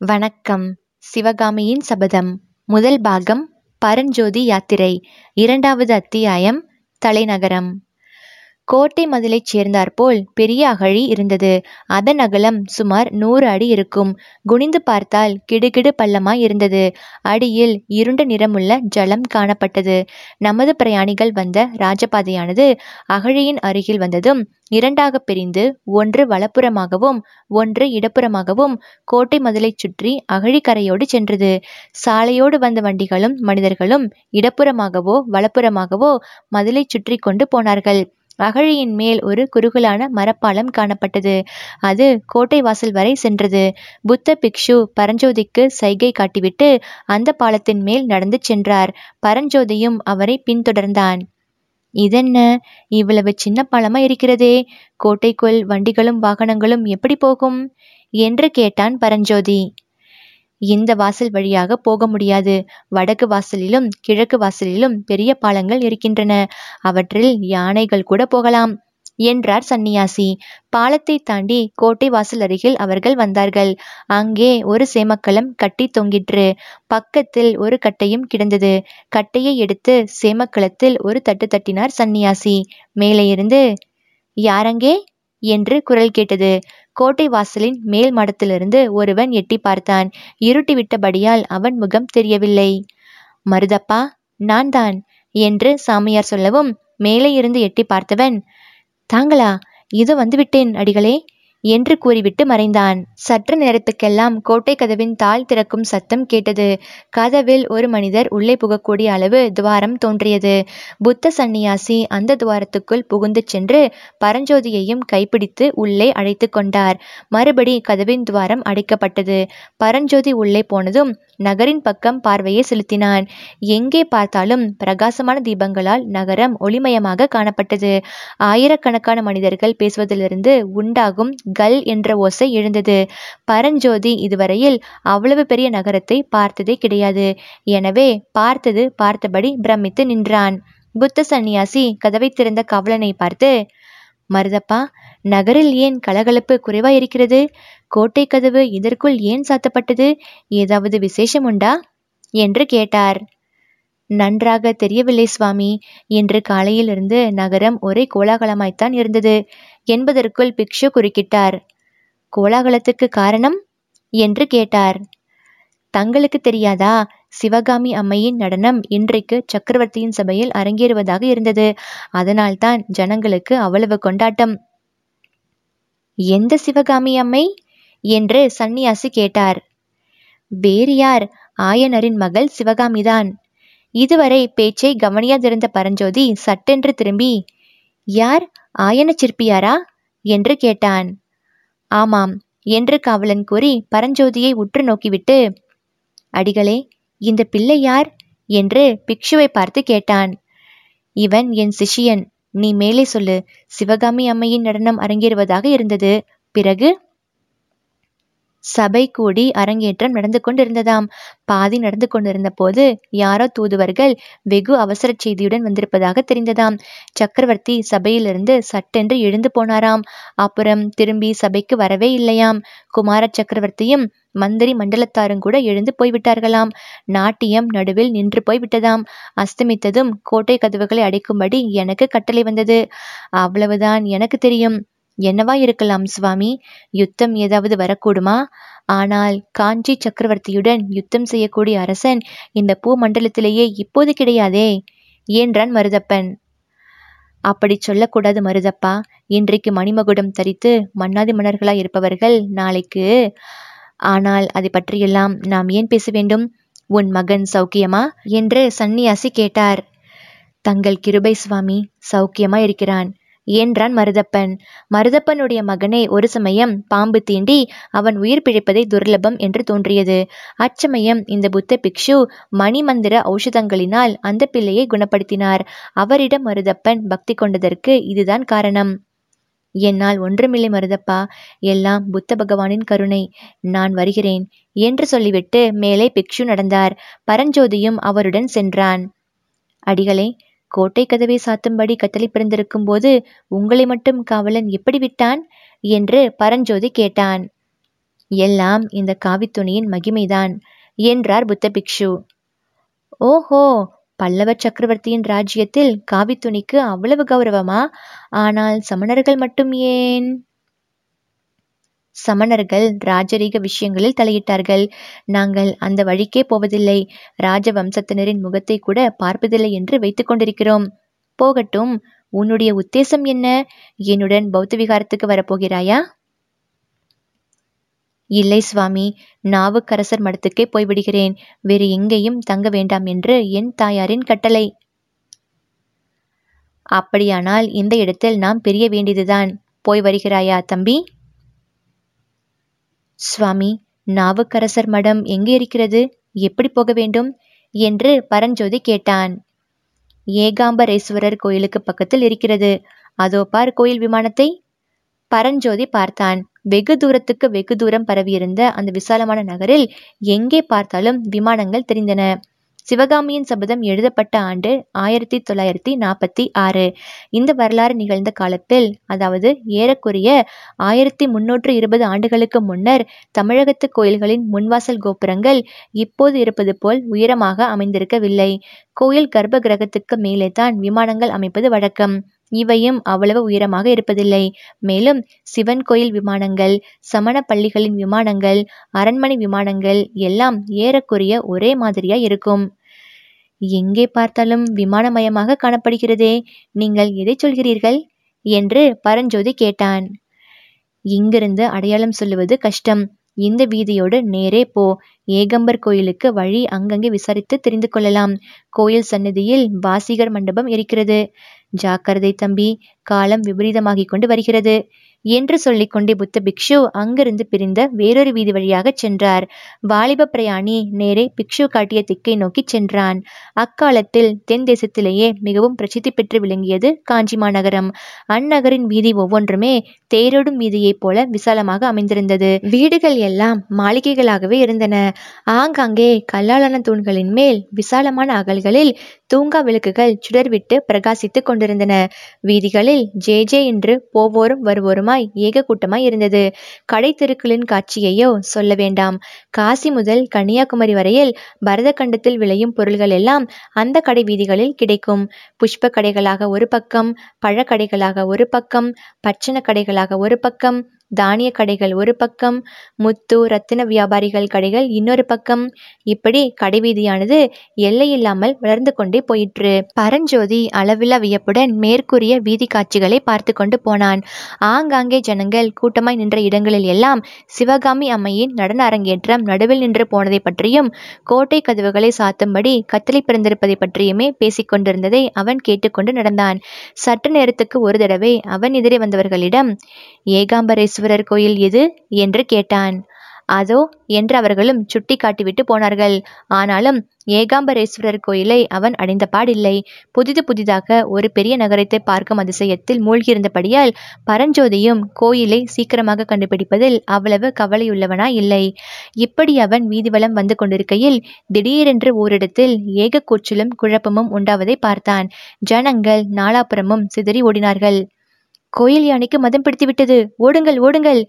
வணக்கம். சிவகாமியின் சபதம். முதல் பாகம் பரஞ்சோதி யாத்திரை. இரண்டாவது அத்தியாயம் தலைநகரம். கோட்டை மதிலைச் சேர்ந்தாற்போல் பெரிய அகழி இருந்தது. அதன் அகலம் சுமார் நூறு அடி இருக்கும். குனிந்து பார்த்தால் கிடுகிடு பள்ளமாய் இருந்தது. அடியில் இருண்ட நிறமுள்ள ஜலம் காணப்பட்டது. நமது பிரயாணிகள் வந்த ராஜபாதையானது அகழியின் அருகில் வந்ததும் இரண்டாக பிரிந்து ஒன்று வலப்புறமாகவும் ஒன்று இடப்புறமாகவும் கோட்டை மதிலைச் சுற்றி அகழிக்கரையோடு சென்றது. சாலையோடு வந்த வண்டிகளும் மனிதர்களும் இடப்புறமாகவோ வலப்புறமாகவோ மதிலைச் சுற்றி கொண்டு போனார்கள். மகளியின் மேல் ஒரு குறுகலான மரப்பாலம் காணப்பட்டது. அது கோட்டை வாசல் வரை சென்றது. புத்த பிக்ஷு பரஞ்சோதிக்கு சைகை காட்டிவிட்டு அந்த பாலத்தின் மேல் நடந்து சென்றார். பரஞ்சோதியும் அவரை பின்தொடர்ந்தான். இதென்ன? இவ்வளவு சின்ன பாலமா இருக்கிறதே? கோட்டைக்குள் வண்டிகளும் வாகனங்களும் எப்படி போகும்? என்று கேட்டான் பரஞ்சோதி. இந்த வாசல் வழியாக போக முடியாது. வடக்கு வாசலிலும் கிழக்கு வாசலிலும் பெரிய பாலங்கள் இருக்கின்றன. அவற்றில் யானைகள் கூட போகலாம் என்றார் சன்னியாசி. பாலத்தை தாண்டி கோட்டை வாசல் அருகில் அவர்கள் வந்தார்கள். அங்கே ஒரு சேமக்கலம் கட்டி தொங்கிற்று. பக்கத்தில் ஒரு கட்டையும் கிடந்தது. கட்டையை எடுத்து சேமக்கலத்தில் ஒரு தட்டு தட்டினார் சன்னியாசி. மேலே இருந்து யாரங்கே என்று குரல் கேட்டது. கோட்டை வாசலின் மேல் மடத்திலிருந்து ஒருவன் எட்டி பார்த்தான். இருட்டி விட்டபடியால் அவன் முகம் தெரியவில்லை. மருதப்பா நான் தான் என்று சாமியார் சொல்லவும் மேலே இருந்து எட்டி பார்த்தவன் தாங்களா இது வந்துவிட்டேன் அடிகளே என்று கூறிவிட்டு மறைந்தான். சற்று நேரத்துக்கெல்லாம் கோட்டை கதவின் தாழ் திறக்கும் சத்தம் கேட்டது. கதவில் ஒரு மனிதர் உள்ளே புகக்கூடிய அளவு துவாரம் தோன்றியது. புத்த சந்நியாசி அந்த துவாரத்துக்குள் புகுந்து சென்று பரஞ்சோதியையும் கைப்பிடித்து உள்ளே அழைத்து கொண்டார். மறுபடி கதவின் துவாரம் அடைக்கப்பட்டது. பரஞ்சோதி உள்ளே போனதும் நகரின் பக்கம் பார்வையை செலுத்தினான். எங்கே பார்த்தாலும் பிரகாசமான தீபங்களால் நகரம் ஒளிமயமாக காணப்பட்டது. ஆயிரக்கணக்கான மனிதர்கள் பேசுவதிலிருந்து உண்டாகும் கல் என்ற ஓசை எழுந்தது. பரஞ்சோதி இதுவரையில் அவ்வளவு பெரிய நகரத்தை பார்த்ததே கிடையாது. எனவே பார்த்தது பார்த்தபடி பிரமித்து நின்றான். புத்த சந்நியாசி கதவை திறந்த காவலனை பார்த்து மருதப்பா நகரில் ஏன் கலகலப்பு குறைவா இருக்கிறது கோட்டை கதவு இதற்குள் ஏன் சாத்தப்பட்டது? ஏதாவது விசேஷம் உண்டா? என்று கேட்டார். நன்றாக தெரியவில்லை சுவாமி. இன்று காலையிலிருந்து நகரம் ஒரே கோலாகலமாய்த்தான் இருந்தது. என்பதற்குள் பிக்ஷு குறுக்கிட்டார். கோலாகலத்துக்கு காரணம்? என்று கேட்டார். தங்களுக்கு தெரியாதா? சிவகாமி அம்மையின் நடனம் இன்றைக்கு சக்கரவர்த்தியின் சபையில் அரங்கேறுவதாக இருந்தது. அதனால்தான் ஜனங்களுக்கு அவ்வளவு கொண்டாட்டம். எந்த சிவகாமி அம்மை? என்று சன்னியாசி கேட்டார். வேறு யார்? ஆயனரின் மகள் சிவகாமிதான். இதுவரை பேச்சை கவனியாதிருந்த பரஞ்சோதி சட்டென்று திரும்பி யார்? ஆயன சிற்பியாரா? என்று கேட்டான். ஆமாம் என்று காவலன் கூறி பரஞ்சோதியை உற்று நோக்கிவிட்டு அடிகளே இந்த பிள்ளை யார்? என்று பிக்ஷுவை பார்த்து கேட்டான். இவன் என் சிஷியன். நீ மேலே சொல்லு. சிவகாமி அம்மையின் நடனம் அரங்கேறுவதாக இருந்தது. பிறகு? சபை கூடி அரங்கேற்றம் நடந்து கொண்டிருந்ததாம். பாதி நடந்து கொண்டிருந்த போது யாரோ தூதுவர்கள் வெகு அவசர செய்தியுடன் வந்திருப்பதாக தெரிந்ததாம். சக்கரவர்த்தி சபையிலிருந்து சட்டென்று எழுந்து போனாராம். அப்புறம் திரும்பி சபைக்கு வரவே இல்லையாம். குமார சக்கரவர்த்தியும் மந்திரி மண்டலத்தாரும் கூட எழுந்து போய்விட்டார்களாம். நாட்டியம் நடுவில் நின்று போய்விட்டதாம். அஸ்தமித்ததும் கோட்டை கதவுகளை அடைக்கும்படி எனக்கு கட்டளை வந்தது. அவ்வளவுதான் எனக்கு தெரியும். என்னவா இருக்கலாம் சுவாமி? யுத்தம் ஏதாவது வரக்கூடுமா? ஆனால் காஞ்சி சக்கரவர்த்தியுடன் யுத்தம் செய்யக்கூடிய அரசன் இந்த பூமண்டலத்திலேயே இப்போது கிடையாதே. என்றான் மருதப்பன்? அப்படி சொல்லக்கூடாது மருதப்பா. இன்றைக்கு மணிமகுடம் தரித்து மன்னாதி மன்னர்களாய் இருப்பவர்கள் நாளைக்கு. ஆனால் அதை பற்றியெல்லாம் நாம் ஏன் பேச வேண்டும்? உன் மகன் சௌக்கியமா? என்று சந்நியாசி கேட்டார். தங்கள் கிருபை சுவாமி சௌக்கியமா இருக்கிறான் என்றான் மருதப்பன். மருதப்பனுடைய மகனை ஒரு சமயம் பாம்பு தீண்டி அவன் உயிர் பிழைப்பதை துர்லபம் என்று தோன்றியது. அச்சமயம் இந்த புத்த பிக்ஷு மணிமந்திர ஔஷதங்களினால் அந்த பிள்ளையை குணப்படுத்தினார். அவரிடம் மருதப்பன் பக்தி கொண்டதற்கு இதுதான் காரணம். என்னால் ஒன்றுமில்லை மருதப்பா எல்லாம் புத்த பகவானின் கருணை. நான் வருகிறேன் என்று சொல்லிவிட்டு மேலே பிக்ஷு நடந்தார். பரஞ்சோதியும் அவருடன் சென்றான். அடிகளே கோட்டை கதவை சாத்தும்படி கட்டளை பிறந்திருக்கும் போது உங்களை மட்டும் காவலன் எப்படி விட்டான்? என்று பரஞ்சோதி கேட்டான். எல்லாம் இந்த காவித்துணியின் மகிமைதான் என்றார் புத்த பிக்ஷு ஓஹோ பல்லவ சக்கரவர்த்தியின் ராஜ்யத்தில் காவித்துணிக்கு அவ்வளவு கௌரவமா? ஆனால் சமணர்கள் மட்டும் ஏன்? சமணர்கள் ராஜரீக விஷயங்களில் தலையிட்டார்கள். நாங்கள் அந்த வழிக்கே போவதில்லை. ராஜ வம்சத்தினரின் முகத்தை கூட பார்ப்பதில்லை என்று வைத்துக் கொண்டிருக்கிறோம். போகட்டும் உன்னுடைய உத்தேசம் என்ன? என்னுடன் பௌத்த விகாரத்துக்கு வரப்போகிறாயா? இல்லை சுவாமி நாவுக்கரசர் மடத்துக்கே போய்விடுகிறேன். வேறு எங்கேயும் தங்க வேண்டாம் என்று என் தாயாரின் கட்டளை. அப்படியானால் இந்த இடத்தில் நாம் பிரிய வேண்டியதுதான். போய் வருகிறாயா தம்பி? சுவாமி நாவுக்கரசர் மடம் எங்கே இருக்கிறது? எப்படி போக வேண்டும்? என்று பரஞ்சோதி கேட்டான். ஏகாம்பரேஸ்வரர் கோயிலுக்கு பக்கத்தில் இருக்கிறது. அதோ பார் கோயில் விமானத்தை. பரஞ்சோதி பார்த்தான். வெகு தூரத்துக்கு வெகு தூரம் பரவியிருந்த அந்த விசாலமான நகரில் எங்கே பார்த்தாலும் விமானங்கள் தெரிந்தன. சிவகாமியின் சபதம் எழுதப்பட்ட ஆண்டு ஆயிரத்தி தொள்ளாயிரத்தி நாற்பத்தி ஆறு. இந்த வரலாறு நிகழ்ந்த காலத்தில் அதாவது ஏறக்குறைய ஆயிரத்தி முன்னூற்று இருபது ஆண்டுகளுக்கு முன்னர் தமிழகத்து கோயில்களின் முன்வாசல் கோபுரங்கள் இப்போது இருப்பது போல் உயரமாக அமைந்திருக்கவில்லை. கோயில் கர்ப்ப கிரகத்துக்கு மேலே தான் விமானங்கள் அமைப்பது வழக்கம். இவையும் அவ்வளவு உயரமாக இருப்பதில்லை. மேலும் சிவன் கோயில் விமானங்கள் சமண பள்ளிகளின் விமானங்கள் அரண்மனை விமானங்கள் எல்லாம் ஏறக்குறைய ஒரே மாதிரியா இருக்கும். எங்கே பார்த்தாலும் விமானமயமாக காணப்படுகிறதே. நீங்கள் எதை சொல்கிறீர்கள்? என்று பரஞ்சோதி கேட்டான். இங்கிருந்து அடையாளம் சொல்லுவது கஷ்டம். இந்த வீதியோடு நேரே போ. ஏகம்பர் கோயிலுக்கு வழி அங்கங்கே விசாரித்து தெரிந்து கொள்ளலாம். கோயில் சன்னதியில் வாசிகர் மண்டபம் இருக்கிறது. ஜாக்கிரதை தம்பி காலம் விபரீதமாகிக் கொண்டு வருகிறது. என்று சொல்லிக்கொண்டே புத்த பிக்ஷு அங்கிருந்து பிரிந்த வேறொரு வீதி வழியாக சென்றார். வாலிப பிரயாணி நேரே பிக்ஷு காட்டிய திக்கை நோக்கி சென்றான். அக்காலத்தில் தென் தேசத்திலேயே மிகவும் பிரசித்தி பெற்று விளங்கியது காஞ்சி மாநகரம். அந்நகரின் வீதி ஒவ்வொன்றுமே தேரோடும் வீதியைப் போல விசாலமாக அமைந்திருந்தது. வீடுகள் எல்லாம் மாளிகைகளாகவே இருந்தன. ஆங்காங்கே கல்லாலான தூண்களின் மேல் விசாலமான அகல்களில் தூங்கா விளக்குகள் சுடர்விட்டு பிரகாசித்துக் கொண்டிருந்தன. வீதிகளில் ஜே ஜே என்று போவோரும் வருவோருமாய் ஏக கூட்டமாய் இருந்தது. கடை தெருக்களின் காட்சியையோ சொல்ல வேண்டாம். காசி முதல் கன்னியாகுமரி வரையில் பரத கண்டத்தில் விளையும் பொருள்கள் எல்லாம் அந்த கடை வீதிகளில் கிடைக்கும். புஷ்ப கடைகளாக ஒரு பக்கம் பழக்கடைகளாக ஒரு பக்கம் பச்சன கடைகளாக ஒரு பக்கம் தானிய கடைகள் ஒரு பக்கம் முத்து ரத்தின வியாபாரிகள் கடைகள் இன்னொரு பக்கம். இப்படி கடைவீதியானது எல்லையில்லாமல் வளர்ந்து கொண்டே போயிற்று. பரஞ்சோதி அளவில்லா வியப்புடன் மேற்கூறிய வீதி காட்சிகளை பார்த்து கொண்டு போனான். ஆங்காங்கே ஜனங்கள் கூட்டமாய் நின்ற இடங்களில் எல்லாம் சிவகாமி அம்மையின் நடன அரங்கேற்றம் நடுவில் நின்று போனதை பற்றியும் கோட்டை கதவுகளை சாத்தும்படி கத்தளை பிறந்திருப்பதை பற்றியுமே பேசிக்கொண்டிருந்ததை அவன் கேட்டுக்கொண்டு நடந்தான். சற்று நேரத்துக்கு ஒரு தடவை அவன் எதிரே வந்தவர்களிடம் ஏகாம்பரேஸ்வரர் கோயில் எது? என்று கேட்டான். அதோ என்று அவர்களும் சுட்டி காட்டிவிட்டு போனார்கள். ஆனாலும் ஏகாம்பரேஸ்வரர் கோயிலை அவன் அடைந்த பாடில்லை. புதிது புதிதாக ஒரு பெரிய நகரத்தை பார்க்கும் அதிசயத்தில் மூழ்கியிருந்தபடியால் பரஞ்சோதியும் கோயிலை சீக்கிரமாக கண்டுபிடிப்பதில் அவ்வளவு கவலையுள்ளவனாய் இல்லை இப்படி அவன் வீதிவலம் வந்து கொண்டிருக்கையில் திடீரென்று ஓரிடத்தில் ஏக கூச்சலும் குழப்பமும் உண்டாவதை பார்த்தான். ஜனங்கள் நாலாபுரமும் சிதறி ஓடினார்கள். கோயில் யானைக்கு மதம் பிடித்துவிட்டது. ஓடுங்கள் ஓடுங்கள்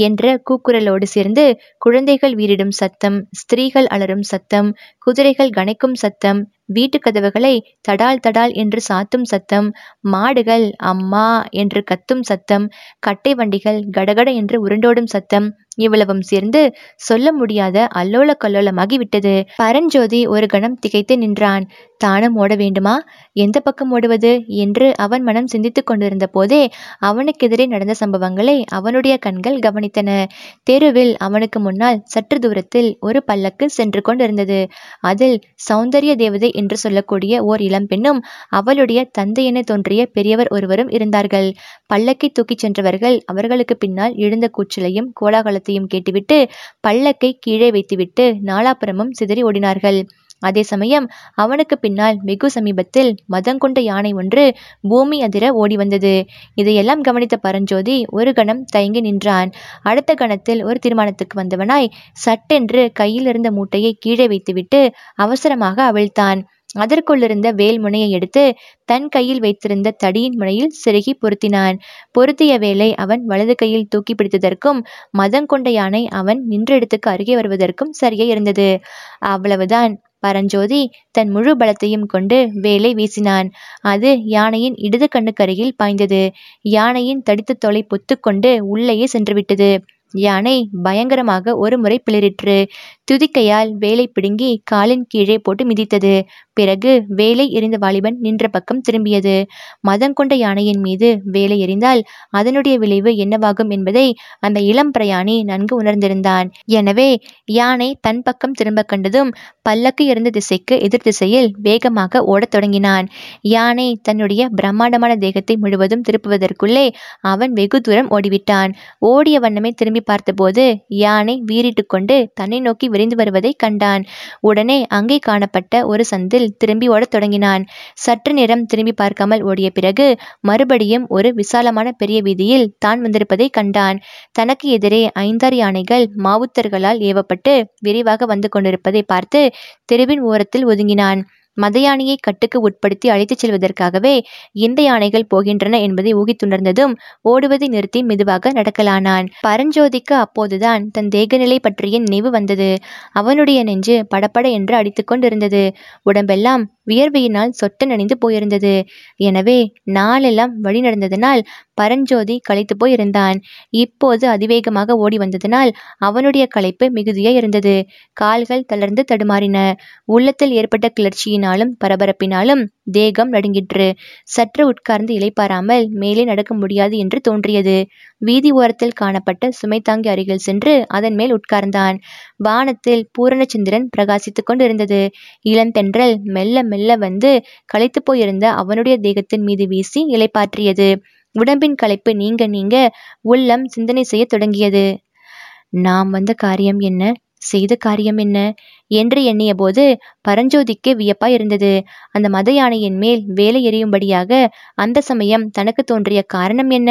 என்ற கூக்குரலோடு சேர்ந்து குழந்தைகள் வீரிடும் சத்தம் ஸ்திரீகள் அலறும் சத்தம் குதிரைகள் கனைக்கும் சத்தம் வீட்டு கதவுகளை தடால் தடால் என்று சாத்தும் சத்தம் மாடுகள் அம்மா என்று கத்தும் சத்தம் கட்டை வண்டிகள் கடகட என்று உருண்டோடும் சத்தம் இவ்வளவும் சேர்ந்து சொல்ல முடியாத அல்லோல கல்லோலமாகி விட்டது. பரஞ்சோதி ஒரு கணம் திகைத்து நின்றான். தானும் ஓட வேண்டுமா? எந்த பக்கம் ஓடுவது? என்று அவன் மனம் சிந்தித்துக் கொண்டிருந்த போதே அவனுக்கெதிரே நடந்த சம்பவங்களை அவனுடைய கண்கள் கவனித்தன. தெருவில் அவனுக்கு முன்னால் சற்று தூரத்தில் ஒரு பல்லக்கு சென்று கொண்டிருந்தது. அதில் சௌந்தரிய தேவதை என்று சொல்லக்கூடிய ஓர் இளம்பெண்ணும் அவளுடைய தந்தை என தோன்றிய பெரியவர் ஒருவரும் இருந்தார்கள். பல்லக்கை தூக்கிச் சென்றவர்கள் அவர்களுக்கு பின்னால் எழுந்த கூச்சலையும் கோலாகலத்தையும் கேட்டுவிட்டு பல்லக்கை கீழே வைத்துவிட்டு நாலாபுரமும் சிதறி ஓடினார்கள். அதே சமயம் அவனுக்கு பின்னால் வெகு சமீபத்தில் மதங்கொண்ட யானை ஒன்று பூமி அதிர ஓடி வந்தது. இதையெல்லாம் கவனித்த பரஞ்சோதி ஒரு கணம் தயங்கி நின்றான். அடுத்த கணத்தில் ஒரு தீர்மானத்துக்கு வந்தவனாய் சட்டென்று கையில் இருந்த மூட்டையை கீழே வைத்துவிட்டு அவசரமாக அவிழ்த்தான். அதற்குள்ளிருந்த வேல் முனையை எடுத்து தன் கையில் வைத்திருந்த தடியின் முனையில் செருகி பொருத்தினான். பொருத்திய வேலை அவன் வலது கையில் தூக்கி பிடித்ததற்கும் மதம் கொண்ட யானை அவன் நின்ற இடத்துக்கு அருகே வருவதற்கும் சரியே இருந்தது. அவ்வளவுதான். பரஞ்சோதி தன் முழு பலத்தையும் கொண்டு வேலை வீசினான். அது யானையின் இடது கண்ணுக்கருகில் பாய்ந்தது. யானையின் தடித்த தோலை பொத்துக்கொண்டு உள்ளேயே சென்றுவிட்டது. யானை பயங்கரமாக ஒரு முறை பிளறிற்று. துதிக்கையால் வேலை பிடுங்கி காலின் கீழே போட்டு மிதித்தது. பிறகு வேலை எறிந்த வாலிபன் நின்ற பக்கம் திரும்பியது. மதம் கொண்ட யானையின் மீது வேலை எறிந்தால் அதனுடைய விளைவு என்னவாகும் என்பதை அந்த இளம் பிரயாணி நன்கு உணர்ந்திருந்தான். எனவே யானை தன் பக்கம் திரும்ப கண்டதும் பல்லக்கு இருந்த திசைக்கு எதிர் திசையில் வேகமாக ஓடத் தொடங்கினான். யானை தன்னுடைய பிரம்மாண்டமான தேகத்தை முழுவதும் திருப்புவதற்குள்ளே அவன் வெகு தூரம் ஓடிவிட்டான். ஓடிய வண்ணமே திரும்பி பார்த்தபோது யானை வீறிட்டு கொண்டு தன்னை நோக்கி விரைந்து வருவதை கண்டான். உடனே அங்கே காணப்பட்ட ஒரு சந்தில் திரும்பி ஓடத் தொடங்கினான். சற்று நேரம் திரும்பி பார்க்காமல் ஓடிய பிறகு மறுபடியும் ஒரு விசாலமான பெரிய வீதியில் தான் வந்திருப்பதை கண்டான். தனக்கு எதிரே ஐந்தாறு யானைகள் மாவுத்தர்களால் ஏவப்பட்டு விரைவாக வந்து கொண்டிருப்பதை பார்த்து தெருவின் ஓரத்தில் ஒதுங்கினான். மத யானையை கட்டுக்கு உட்படுத்தி அழைத்துச் செல்வதற்காகவே எந்த யானைகள் போகின்றன என்பதை ஊகித்துணர்ந்ததும் ஓடுவதை நிறுத்தி மெதுவாக நடக்கலானான். பரஞ்சோதிக்கு அப்போதுதான் தன் தேகநிலை பற்றிய நினைவு வந்தது. அவனுடைய நெஞ்சு படபட என்று அடித்துக்கொண்டிருந்தது உடம்பெல்லாம் வியர்வையினால் சொட்ட நனைந்து போயிருந்தது. எனவே நாளெல்லாம் வழி நடந்ததனால் பரஞ்சோதி களைத்து போயிருந்தான். இப்போது அதிவேகமாக ஓடி வந்ததனால் அவனுடைய களைப்பு மிகுதியாய் இருந்தது. கால்கள் தளர்ந்து தடுமாறின. உள்ளத்தில் ஏற்பட்ட கிளர்ச்சியினாலும் பரபரப்பினாலும் தேகம் நடுங்கிற்று. சற்று உட்கார்ந்து இளைப்பாராமல் மேலே நடக்க முடியாது என்று தோன்றியது. வீதி ஓரத்தில் காணப்பட்ட சுமைதாங்கி அருகில் சென்று அதன் மேல் உட்கார்ந்தான். வானத்தில் பூரணச்சந்திரன் பிரகாசித்துக் கொண்டிருந்தது. இளந்தென்றல் மெல்ல மெல்ல வந்து களைத்து போயிருந்த அவனுடைய தேகத்தின் மீது வீசி இளைப்பாற்றியது. உடம்பின் களைப்பு நீங்க நீங்க உள்ளம் சிந்தனை செய்ய தொடங்கியது. நாம் வந்த காரியம் என்ன? செய்த காரியம் என்ன? என்று எண்ணிய போது பரஞ்சோதிக்கு வியப்பாய் இருந்தது. அந்த மத யானையின் மேல் வேலை எறியும்படியாக அந்த சமயம் தனக்கு தோன்றிய காரணம் என்ன?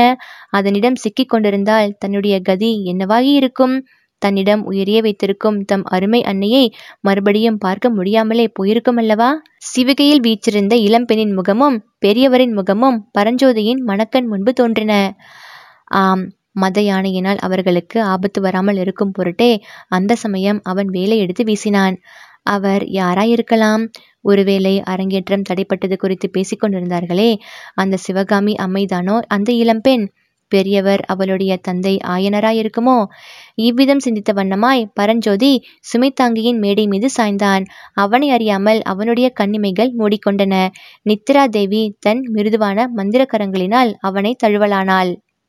அதனிடம் சிக்கிக் கொண்டிருந்தால் தன்னுடைய கதி என்னவாகி இருக்கும்? தன்னிடம் உயிரிய வைத்திருக்கும் தம் அருமை அன்னையை மறுபடியும் பார்க்க முடியாமலே போயிருக்கும் அல்லவா? சிவிகையில் வீற்றிருந்த இளம்பெண்ணின் முகமும் பெரியவரின் முகமும் பரஞ்சோதியின் மணக்கண் முன்பு தோன்றின. ஆம் மத யானையினால் அவர்களுக்கு ஆபத்து வராமல் இருக்கும் பொருட்டே அந்த சமயம் அவன் வேலை எடுத்து வீசினான். அவர் யாராயிருக்கலாம்? ஒருவேளை அரங்கேற்றம் தடைப்பட்டது குறித்து பேசிக்கொண்டிருந்தார்களே. அந்த சிவகாமி அம்மைதானோ? அந்த இளம்பெண் பெரியவர் அவளுடைய தந்தை ஆயனராயிருக்குமோ? இவ்விதம் சிந்தித்த வண்ணமாய் பரஞ்சோதி சுமைத்தாங்கியின் மேடை மீது சாய்ந்தான். அவனை அறியாமல் அவனுடைய கண்ணிமைகள் மூடிக்கொண்டன. நித்ரா தேவி தன் மிருதுவான மந்திர கரங்களினால் அவனை தழுவலானாள்.